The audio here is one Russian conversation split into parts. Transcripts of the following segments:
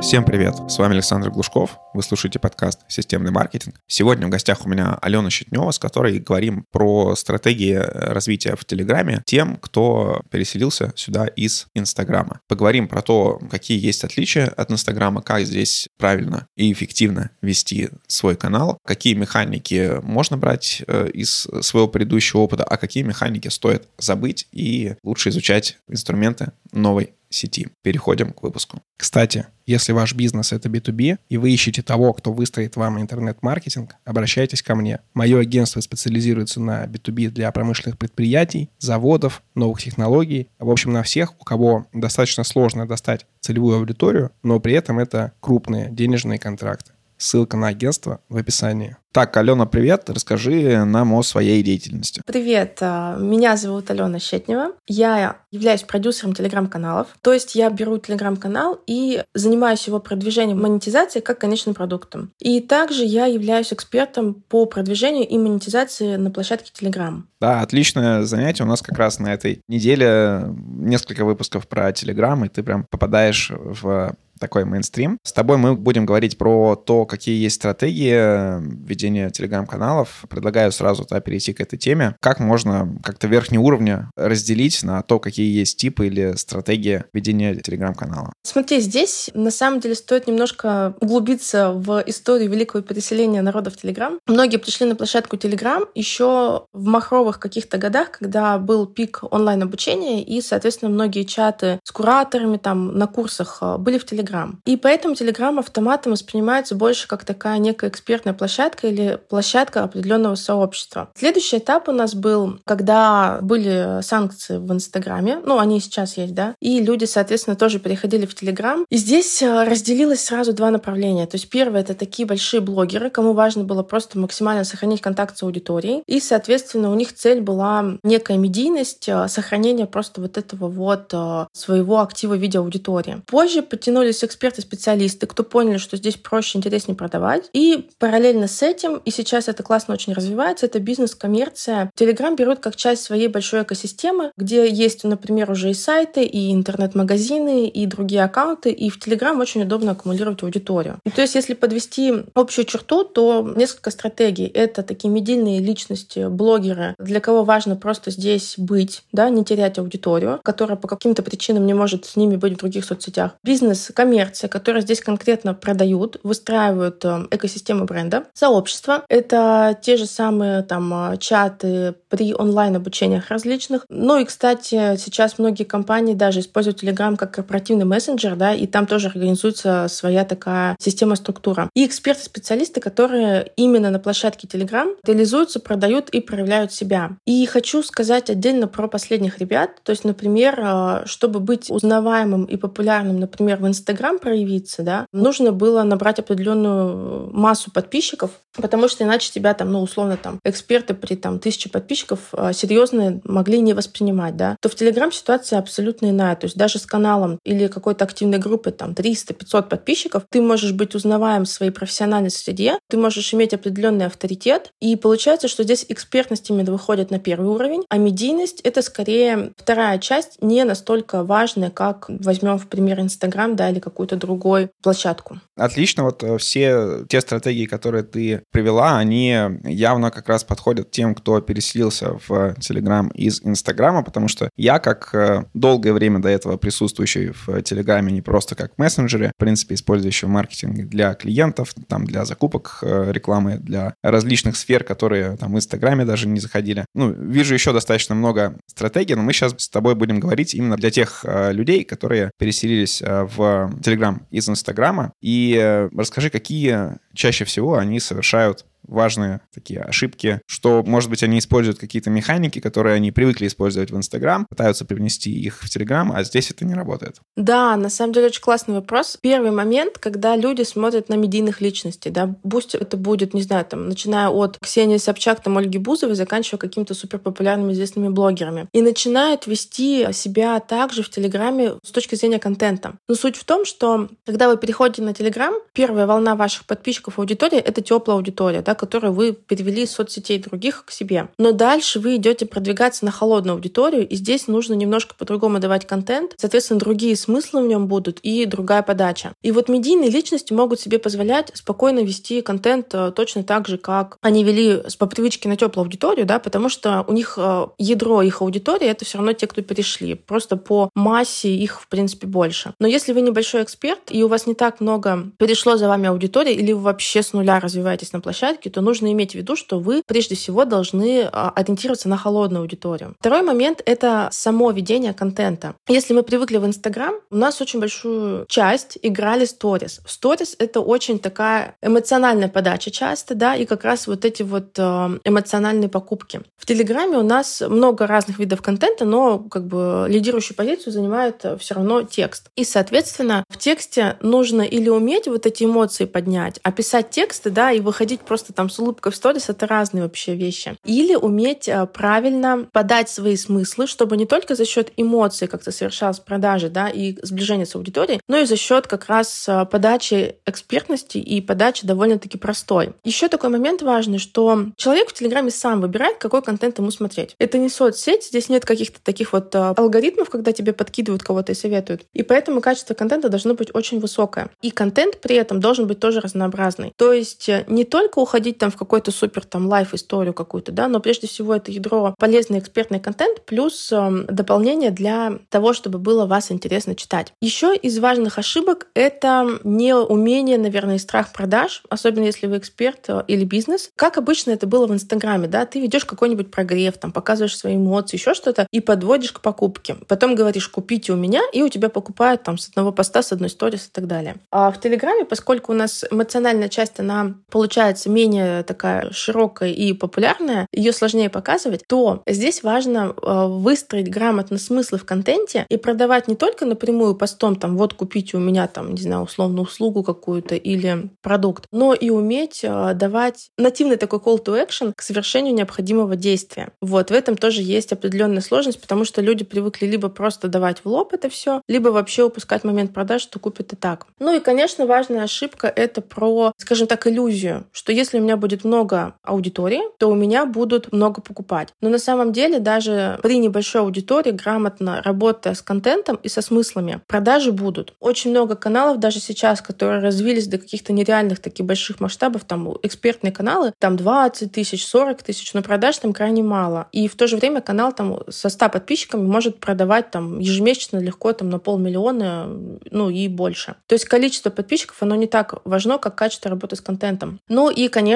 Всем привет! С вами Александр Глушков. Вы слушаете подкаст «Системный маркетинг». Сегодня в гостях у меня Алена Щетнева, с которой говорим про стратегии развития в Телеграме тем, кто переселился сюда из Инстаграма. Поговорим про то, какие есть отличия от Инстаграма, как здесь правильно и эффективно вести свой канал, какие механики можно брать э, из своего предыдущего опыта, а какие механики стоит забыть и лучше изучать инструменты новой сети. Переходим к выпуску. Кстати, если ваш бизнес это B2B, и вы ищете того, кто выстроит вам интернет-маркетинг, обращайтесь ко мне. Мое агентство специализируется на B2B для промышленных предприятий, заводов, новых технологий. В общем, на всех, у кого достаточно сложно достать целевую аудиторию, но при этом это крупные денежные контракты. Ссылка на агентство в описании. Так, Алена, привет. Расскажи нам о своей деятельности. Привет. А, меня зовут Алена Щетнева. Я являюсь продюсером телеграм-каналов. То есть я беру телеграм-канал и занимаюсь его продвижением монетизацией как конечным продуктом. И также я являюсь экспертом по продвижению и монетизации на площадке Telegram. Да, отличное занятие. У нас как раз на этой неделе несколько выпусков про Телеграм, и ты прям попадаешь в такой мейнстрим. С тобой мы будем говорить про то, какие есть стратегии ведения телеграм-каналов. Предлагаю сразу да, перейти к этой теме. Как можно как-то верхние уровни разделить на то, какие есть типы или стратегии ведения телеграм-канала? Смотри, здесь на самом деле стоит немножко углубиться в историю великого переселения народа в Телеграм. Многие пришли на площадку Телеграм еще в махровых каких-то годах, когда был пик онлайн-обучения, и, соответственно, многие чаты с кураторами там на курсах э, были в Телеграм Telegram. И поэтому Telegram автоматом воспринимается больше как такая некая экспертная площадка или площадка определенного сообщества. Следующий этап у нас был, когда были санкции в Инстаграме, ну, они сейчас есть, да, и люди, соответственно, тоже переходили в Телеграм. И здесь э, разделилось сразу два направления. То есть первое — это такие большие блогеры, кому важно было просто максимально сохранить контакт с аудиторией. И, соответственно, у них цель была некая медийность, э, сохранение просто вот этого вот э, своего актива в виде аудитории. Позже потянулись появились эксперты-специалисты, кто поняли, что здесь проще, интереснее продавать. И параллельно с этим, и сейчас это классно очень развивается, это бизнес-коммерция. Telegram берут как часть своей большой экосистемы, где есть, например, уже и сайты, и интернет-магазины, и другие аккаунты, и в Telegram очень удобно аккумулировать аудиторию. И то есть, если подвести общую черту, то несколько стратегий. Это такие медийные личности, блогеры, для кого важно просто здесь быть, да, не терять аудиторию, которая по каким-то причинам не может с ними быть в других соцсетях. Бизнес, коммерция, которая здесь конкретно продают, выстраивают э, экосистему бренда. Сообщество — это те же самые там э, чаты при онлайн-обучениях различных. Ну и, кстати, сейчас многие компании даже используют Telegram как корпоративный мессенджер, да, и там тоже организуется своя такая система структура. И эксперты-специалисты, которые именно на площадке Telegram реализуются, продают и проявляют себя. И хочу сказать отдельно про последних ребят. То есть, например, э, чтобы быть узнаваемым и популярным, например, в Инстаграме, Инстаграм проявиться, да, нужно было набрать определенную массу подписчиков, потому что иначе тебя там, ну, условно, там, эксперты при там тысяче подписчиков а, серьезно могли не воспринимать, да, то в Телеграм ситуация абсолютно иная. То есть даже с каналом или какой-то активной группой там 300-500 подписчиков ты можешь быть узнаваем в своей профессиональной среде, ты можешь иметь определенный авторитет, и получается, что здесь экспертность именно выходит на первый уровень, а медийность — это скорее вторая часть, не настолько важная, как возьмем в пример Инстаграм, да, или какую-то другую площадку. Отлично. Вот э, все те стратегии, которые ты привела, они явно как раз подходят тем, кто переселился в Telegram из Инстаграма, потому что я, как э, долгое время до этого присутствующий в Телеграме не просто как мессенджере, в принципе, использующий маркетинг для клиентов, там, для закупок э, рекламы, для различных сфер, которые там в Инстаграме даже не заходили. Ну, вижу еще достаточно много стратегий, но мы сейчас с тобой будем говорить именно для тех людей, которые переселились в Telegram из Инстаграма. И э, расскажи, какие чаще всего они совершают решают. Важные такие ошибки, что, может быть, они используют какие-то механики, которые они привыкли использовать в Инстаграм, пытаются привнести их в Телеграм, а здесь это не работает. Да, на самом деле очень классный вопрос. Первый момент, когда люди смотрят на медийных личностей, да, пусть это будет, не знаю, там, начиная от Ксении Собчак, там, Ольги Бузовой, заканчивая какими-то суперпопулярными известными блогерами, и начинают вести себя также в Телеграме с точки зрения контента. Но суть в том, что когда вы переходите на Телеграм, первая волна ваших подписчиков аудитории — это теплая аудитория, да, которые вы перевели из соцсетей других к себе. Но дальше вы идете продвигаться на холодную аудиторию, и здесь нужно немножко по-другому давать контент. Соответственно, другие смыслы в нем будут и другая подача. И вот медийные личности могут себе позволять спокойно вести контент э, точно так же, как они вели по привычке на теплую аудиторию, да, потому что у них э, ядро их аудитории это все равно те, кто перешли. Просто по массе их, в принципе, больше. Но если вы небольшой эксперт, и у вас не так много перешло за вами аудитория, или вы вообще с нуля развиваетесь на площадке, то нужно иметь в виду, что вы прежде всего должны а, ориентироваться на холодную аудиторию. Второй момент — это само ведение контента. Если мы привыкли в Инстаграм, у нас очень большую часть играли сторис. Сторис — это очень такая эмоциональная подача часто, да, и как раз вот эти вот э, эмоциональные покупки. В Телеграме у нас много разных видов контента, но как бы лидирующую позицию занимает э, все равно текст. И, соответственно, в тексте нужно или уметь вот эти эмоции поднять, а писать тексты, да, и выходить просто там с улыбкой в сторис — это разные вообще вещи. Или уметь э, правильно подать свои смыслы, чтобы не только за счет эмоций как-то совершалась продажа, да, и сближение с аудиторией, но и за счет как раз э, подачи экспертности и подачи довольно-таки простой. Еще такой момент важный, что человек в Телеграме сам выбирает, какой контент ему смотреть. Это не соцсеть, здесь нет каких-то таких вот э, алгоритмов, когда тебе подкидывают кого-то и советуют. И поэтому качество контента должно быть очень высокое. И контент при этом должен быть тоже разнообразный. То есть не только уходить там в какой-то супер там лайф историю какую-то, да, но прежде всего это ядро полезный экспертный контент плюс э, дополнение для того, чтобы было вас интересно читать. Еще из важных ошибок это неумение, наверное, и страх продаж, особенно если вы эксперт э, или бизнес. Как обычно это было в Инстаграме, да, ты ведешь какой-нибудь прогрев, там показываешь свои эмоции, еще что-то, и подводишь к покупке. Потом говоришь, купите у меня, и у тебя покупают там с одного поста, с одной сторис и так далее. А в Телеграме, поскольку у нас эмоциональная часть, она получается менее такая широкая и популярная, ее сложнее показывать, то здесь важно э, выстроить грамотно смыслы в контенте и продавать не только напрямую постом, там, вот купите у меня, там, не знаю, условно, услугу какую-то или продукт, но и уметь э, давать нативный такой call to action к совершению необходимого действия. Вот, в этом тоже есть определенная сложность, потому что люди привыкли либо просто давать в лоб это все, либо вообще упускать момент продаж, что купят и так. Ну и, конечно, важная ошибка — это про, скажем так, иллюзию, что если у меня будет много аудитории, то у меня будут много покупать. Но на самом деле даже при небольшой аудитории, грамотно работая с контентом и со смыслами, продажи будут. Очень много каналов даже сейчас, которые развились до каких-то нереальных таких больших масштабов, там экспертные каналы, там 20 тысяч, 40 тысяч, но продаж там крайне мало. И в то же время канал там со 100 подписчиками может продавать там ежемесячно легко там на полмиллиона, ну и больше. То есть количество подписчиков, оно не так важно, как качество работы с контентом. Ну и, конечно,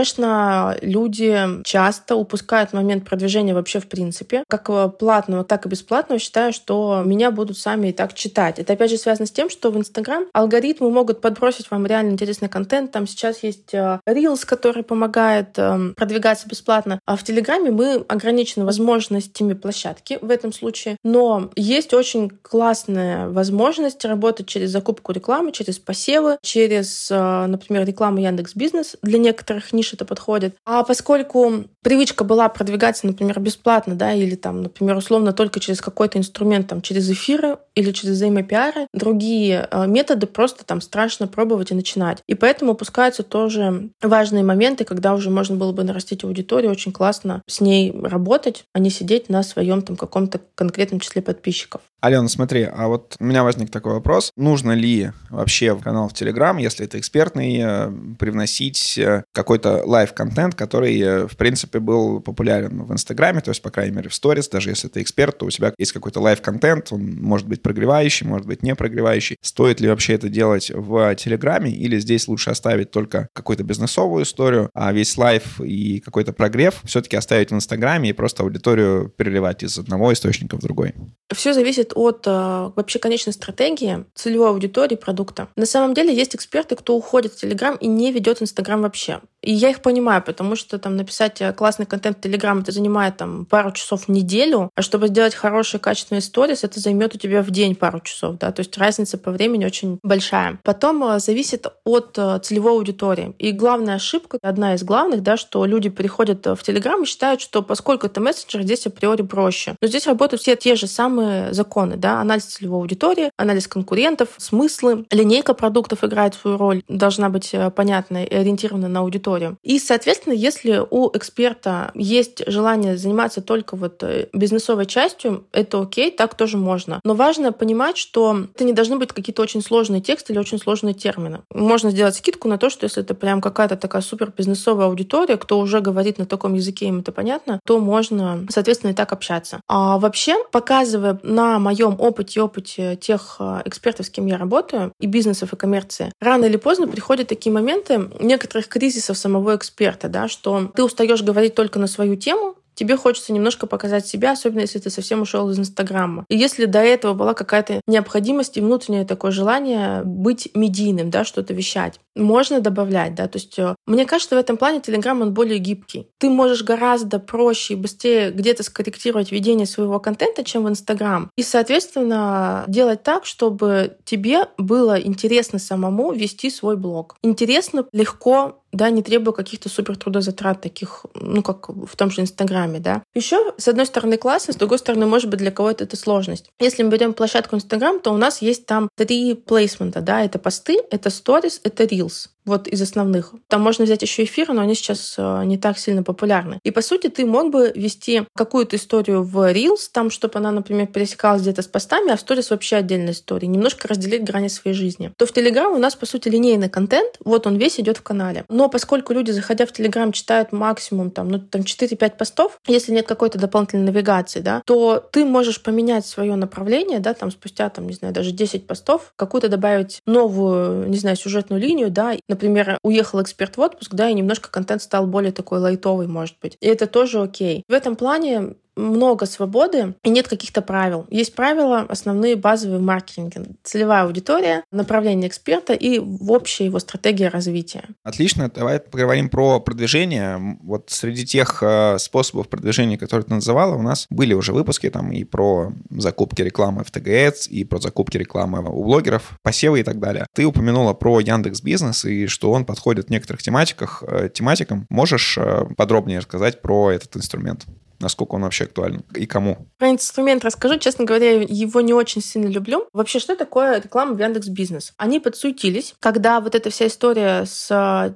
люди часто упускают момент продвижения вообще в принципе. Как платного, так и бесплатного считаю, что меня будут сами и так читать. Это опять же связано с тем, что в Инстаграм алгоритмы могут подбросить вам реально интересный контент. Там сейчас есть э, Reels, который помогает эм, продвигаться бесплатно. А в Телеграме мы ограничены возможностями площадки в этом случае. Но есть очень классная возможность работать через закупку рекламы, через посевы, через, э, например, рекламу Яндекс Бизнес. Для некоторых ниш это подходит. А поскольку привычка была продвигаться, например, бесплатно, да, или там, например, условно только через какой-то инструмент, там, через эфиры или через взаимопиары, другие э, методы просто там страшно пробовать и начинать. И поэтому упускаются тоже важные моменты, когда уже можно было бы нарастить аудиторию, очень классно с ней работать, а не сидеть на своем там каком-то конкретном числе подписчиков. Алена, смотри, а вот у меня возник такой вопрос. Нужно ли вообще в канал в Телеграм, если это экспертный, э, привносить э, live-контент, который, э, в принципе, был популярен в Инстаграме, то есть, по крайней мере, в сторис, даже если ты эксперт, то у тебя есть какой-то live-контент, он может быть прогревающий, может быть не прогревающий. Стоит ли вообще это делать в Телеграме или здесь лучше оставить только какую-то бизнесовую историю, а весь live и какой-то прогрев все-таки оставить в Инстаграме и просто аудиторию переливать из одного источника в другой? Все зависит от э, вообще конечной стратегии, целевой аудитории продукта. На самом деле есть эксперты, кто уходит в Телеграм и не ведет Инстаграм вообще. И я их понимаю, потому что там написать э, классный контент в Телеграм это занимает там пару часов в неделю, а чтобы сделать хорошие качественные сторис, это займет у тебя в день пару часов, да, то есть разница по времени очень большая. Потом э, зависит от целевой аудитории. И главная ошибка, одна из главных, да, что люди приходят в Телеграм и считают, что поскольку это мессенджер, здесь априори проще. Но здесь работают все те же самые законы, да, анализ целевой аудитории, анализ конкурентов, смыслы, линейка продуктов играет свою роль, должна быть э, понятной и ориентирована на аудиторию аудиторию. И, соответственно, если у эксперта есть желание заниматься только вот э, бизнесовой частью, это окей, так тоже можно. Но важно понимать, что это не должны быть какие-то очень сложные тексты или очень сложные термины. Можно сделать скидку на то, что если это прям какая-то такая супер бизнесовая аудитория, кто уже говорит на таком языке, им это понятно, то можно, соответственно, и так общаться. А вообще, показывая на моем опыте и опыте тех э, экспертов, с кем я работаю, и бизнесов, и коммерции, рано или поздно приходят такие моменты некоторых кризисов самого эксперта, да, что ты устаешь говорить только на свою тему, тебе хочется немножко показать себя, особенно если ты совсем ушел из Инстаграма. И если до этого была какая-то необходимость и внутреннее такое желание быть медийным, да, что-то вещать, можно добавлять, да, то есть э, мне кажется, в этом плане Телеграм, он более гибкий. Ты можешь гораздо проще и быстрее где-то скорректировать ведение своего контента, чем в Инстаграм. И, соответственно, делать так, чтобы тебе было интересно самому вести свой блог. Интересно, легко да, не требуя каких-то супер трудозатрат таких, ну, как в том же Инстаграме, да. Еще, с одной стороны, классно, с другой стороны, может быть, для кого-то это сложность. Если мы берем площадку Инстаграм, то у нас есть там три плейсмента, да, это посты, это сторис, это рилс вот из основных. Там можно взять еще эфиры, но они сейчас э, не так сильно популярны. И по сути ты мог бы вести какую-то историю в Reels, там, чтобы она, например, пересекалась где-то с постами, а в сторис вообще отдельная история. Немножко разделить грани своей жизни. То в Telegram у нас, по сути, линейный контент, вот он весь идет в канале. Но поскольку люди, заходя в Telegram, читают максимум там, ну, там 4-5 постов, если нет какой-то дополнительной навигации, да, то ты можешь поменять свое направление, да, там спустя, там, не знаю, даже 10 постов, какую-то добавить новую, не знаю, сюжетную линию, да, например, уехал эксперт в отпуск, да, и немножко контент стал более такой лайтовый, может быть. И это тоже окей. В этом плане много свободы и нет каких-то правил. Есть правила основные, базовые в маркетинге. Целевая аудитория, направление эксперта и в общая его стратегия развития. Отлично. Давай поговорим про продвижение. Вот среди тех э, способов продвижения, которые ты называла, у нас были уже выпуски там и про закупки рекламы в ТГС, и про закупки рекламы у блогеров, посевы и так далее. Ты упомянула про Яндекс Бизнес и что он подходит в некоторых тематиках, э, тематикам. Можешь э, подробнее рассказать про этот инструмент? Насколько он вообще актуален и кому? Про инструмент расскажу. Честно говоря, его не очень сильно люблю. Вообще, что такое реклама в Яндекс Бизнес? Они подсуетились, когда вот эта вся история с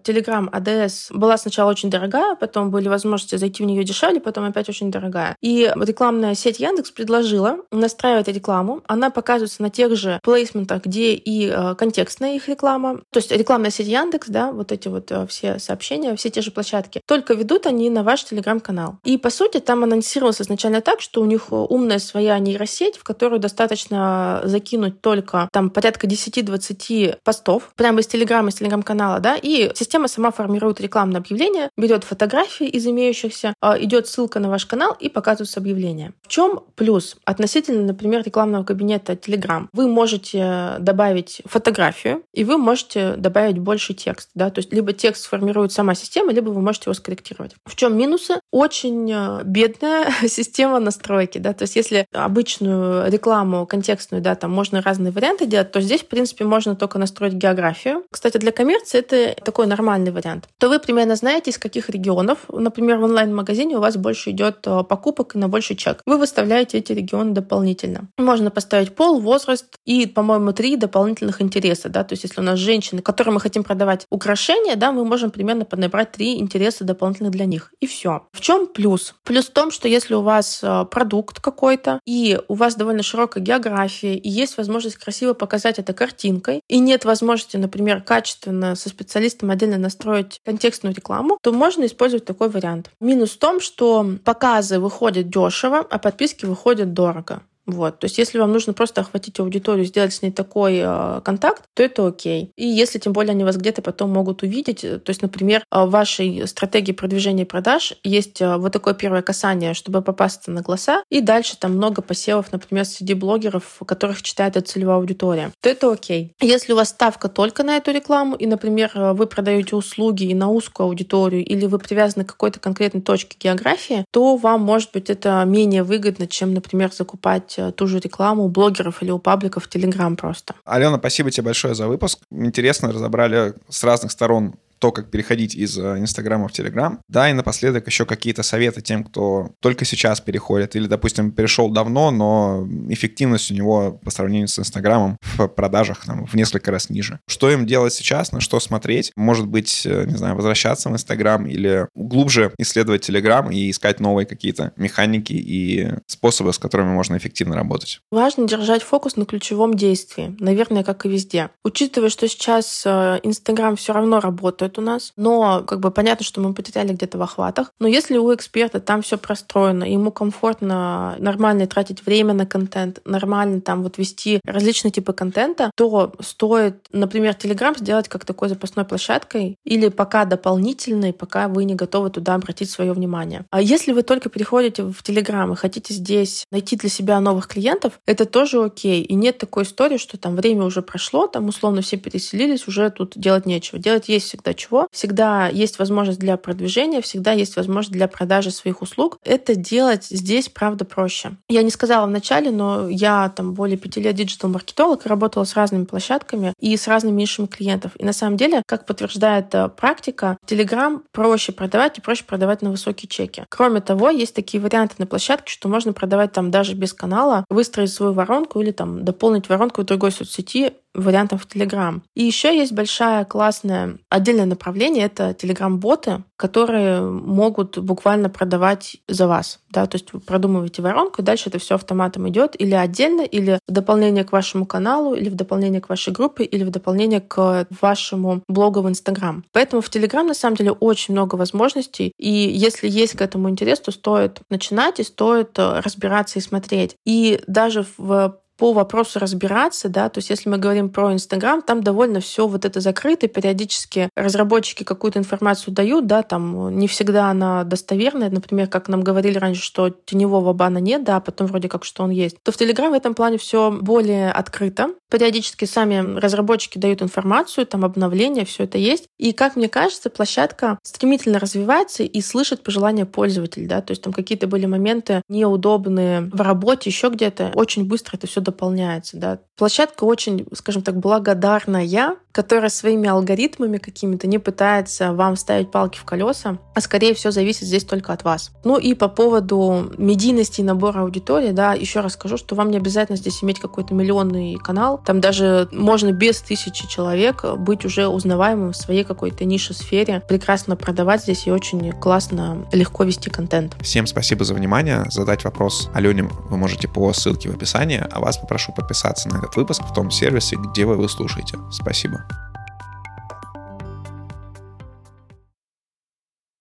Telegram ADS была сначала очень дорогая, потом были возможности зайти в нее дешевле, потом опять очень дорогая. И рекламная сеть Яндекс предложила настраивать рекламу. Она показывается на тех же плейсментах, где и э, контекстная их реклама. То есть рекламная сеть Яндекс, да, вот эти вот э, все сообщения, все те же площадки. Только ведут они на ваш телеграм-канал. И, по сути, там там анонсировалось изначально так, что у них умная своя нейросеть, в которую достаточно закинуть только там порядка 10-20 постов прямо из Телеграма, из Телеграм-канала, да, и система сама формирует рекламное объявление, берет фотографии из имеющихся, а, идет ссылка на ваш канал и показывается объявление. В чем плюс относительно, например, рекламного кабинета Telegram? Вы можете добавить фотографию, и вы можете добавить больше текст, да, то есть либо текст формирует сама система, либо вы можете его скорректировать. В чем минусы? Очень бедно бедная система настройки, да, то есть если обычную рекламу контекстную, да, там можно разные варианты делать, то здесь, в принципе, можно только настроить географию. Кстати, для коммерции это такой нормальный вариант. То вы примерно знаете, из каких регионов, например, в онлайн-магазине у вас больше идет э, покупок и на больший чек. Вы выставляете эти регионы дополнительно. Можно поставить пол, возраст и, по-моему, три дополнительных интереса, да, то есть если у нас женщины, которым мы хотим продавать украшения, да, мы можем примерно поднабрать три интереса дополнительных для них. И все. В чем плюс? Плюс том, что если у вас э, продукт какой-то, и у вас довольно широкая география, и есть возможность красиво показать это картинкой, и нет возможности, например, качественно со специалистом отдельно настроить контекстную рекламу, то можно использовать такой вариант. Минус в том, что показы выходят дешево, а подписки выходят дорого. Вот. То есть если вам нужно просто охватить аудиторию, сделать с ней такой э, контакт, то это окей. И если тем более они вас где-то потом могут увидеть, э, то есть, например, э, в вашей стратегии продвижения продаж есть э, вот такое первое касание, чтобы попасться на глаза, и дальше там много посевов, например, среди блогеров, которых читает эта целевая аудитория, то это окей. Если у вас ставка только на эту рекламу, и, например, вы продаете услуги и на узкую аудиторию, или вы привязаны к какой-то конкретной точке географии, то вам, может быть, это менее выгодно, чем, например, закупать Э, ту же рекламу у блогеров или у пабликов в Телеграм просто. Алена, спасибо тебе большое за выпуск. Интересно разобрали с разных сторон то, как переходить из э, Инстаграма в Телеграм. Да, и напоследок еще какие-то советы тем, кто только сейчас переходит или, допустим, перешел давно, но эффективность у него по сравнению с Инстаграмом в продажах там, в несколько раз ниже. Что им делать сейчас, на что смотреть? Может быть, э, не знаю, возвращаться в Инстаграм или глубже исследовать Телеграм и искать новые какие-то механики и способы, с которыми можно эффективно работать. Важно держать фокус на ключевом действии, наверное, как и везде. Учитывая, что сейчас э, Инстаграм все равно работает у нас, но как бы понятно, что мы потеряли где-то в охватах, но если у эксперта там все простроено, ему комфортно нормально тратить время на контент, нормально там вот вести различные типы контента, то стоит, например, Telegram сделать как такой запасной площадкой или пока дополнительной, пока вы не готовы туда обратить свое внимание. А если вы только переходите в Telegram и хотите здесь найти для себя новых клиентов, это тоже окей. И нет такой истории, что там время уже прошло, там условно все переселились, уже тут делать нечего. Делать есть всегда чего. Всегда есть возможность для продвижения, всегда есть возможность для продажи своих услуг. Это делать здесь, правда, проще. Я не сказала в начале, но я там более пяти лет диджитал-маркетолог работала с разными площадками и с разными нишами клиентов. И на самом деле, как подтверждает э, практика, Telegram проще продавать и проще продавать на высокие чеки. Кроме того, есть такие варианты на площадке, что можно продавать там даже без канала, выстроить свою воронку или там дополнить воронку в другой соцсети вариантом в Telegram. И еще есть большая классная отдельное направление, это Telegram-боты, которые могут буквально продавать за вас. Да? То есть вы продумываете воронку, и дальше это все автоматом идет или отдельно, или в дополнение к вашему каналу, или в дополнение к вашей группе, или в дополнение к вашему блогу в Instagram. Поэтому в Telegram на самом деле очень много возможностей, и если есть к этому интерес, то стоит начинать и стоит э, разбираться и смотреть. И даже в по вопросу разбираться, да, то есть если мы говорим про Инстаграм, там довольно все вот это закрыто, периодически разработчики какую-то информацию дают, да, там не всегда она достоверная, например, как нам говорили раньше, что теневого бана нет, да, а потом вроде как, что он есть, то в Телеграм в этом плане все более открыто. Периодически сами разработчики дают информацию, там обновления, все это есть. И, как мне кажется, площадка стремительно развивается и слышит пожелания пользователей, да, то есть там какие-то были моменты неудобные в работе, еще где-то. Очень быстро это все дополняется. Да. Площадка очень, скажем так, благодарная, которая своими алгоритмами какими-то не пытается вам ставить палки в колеса, а скорее всего зависит здесь только от вас. Ну и по поводу медийности и набора аудитории, да, еще раз скажу, что вам не обязательно здесь иметь какой-то миллионный канал. Там даже можно без тысячи человек быть уже узнаваемым в своей какой-то нише сфере, прекрасно продавать здесь и очень классно, легко вести контент. Всем спасибо за внимание. Задать вопрос Алене вы можете по ссылке в описании, а вас попрошу подписаться на этот выпуск в том сервисе, где вы его слушаете. Спасибо.